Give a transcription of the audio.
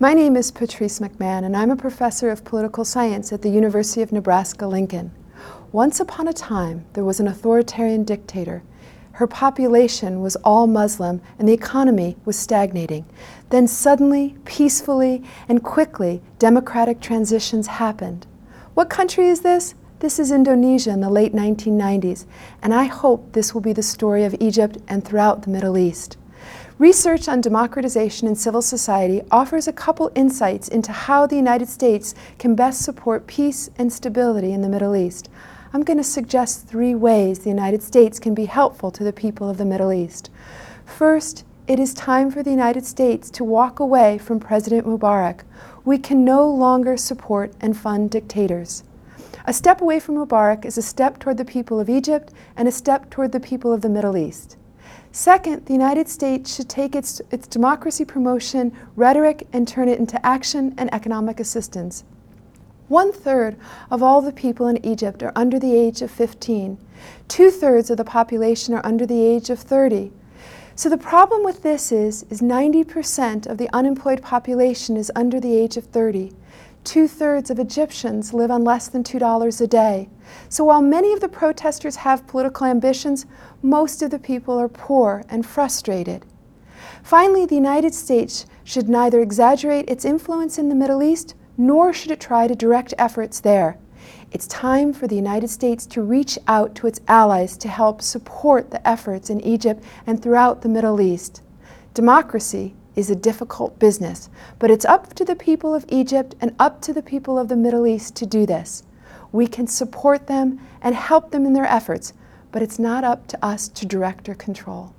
My name is Patrice McMahon, and I'm a professor of political science at the University of Nebraska Lincoln. Once upon a time, there was an authoritarian dictator. Her population was all Muslim, and the economy was stagnating. Then, suddenly, peacefully, and quickly, democratic transitions happened. What country is this? This is Indonesia in the late 1990s, and I hope this will be the story of Egypt and throughout the Middle East. Research on democratization in civil society offers a couple insights into how the United States can best support peace and stability in the Middle East. I'm going to suggest three ways the United States can be helpful to the people of the Middle East. First, it is time for the United States to walk away from President Mubarak. We can no longer support and fund dictators. A step away from Mubarak is a step toward the people of Egypt and a step toward the people of the Middle East. Second, the United States should take its, its democracy promotion rhetoric and turn it into action and economic assistance. One third of all the people in Egypt are under the age of 15. Two thirds of the population are under the age of 30. So the problem with this is, is 90% of the unemployed population is under the age of 30. Two thirds of Egyptians live on less than $2 a day. So while many of the protesters have political ambitions, most of the people are poor and frustrated. Finally, the United States should neither exaggerate its influence in the Middle East nor should it try to direct efforts there. It's time for the United States to reach out to its allies to help support the efforts in Egypt and throughout the Middle East. Democracy is a difficult business, but it's up to the people of Egypt and up to the people of the Middle East to do this. We can support them and help them in their efforts, but it's not up to us to direct or control.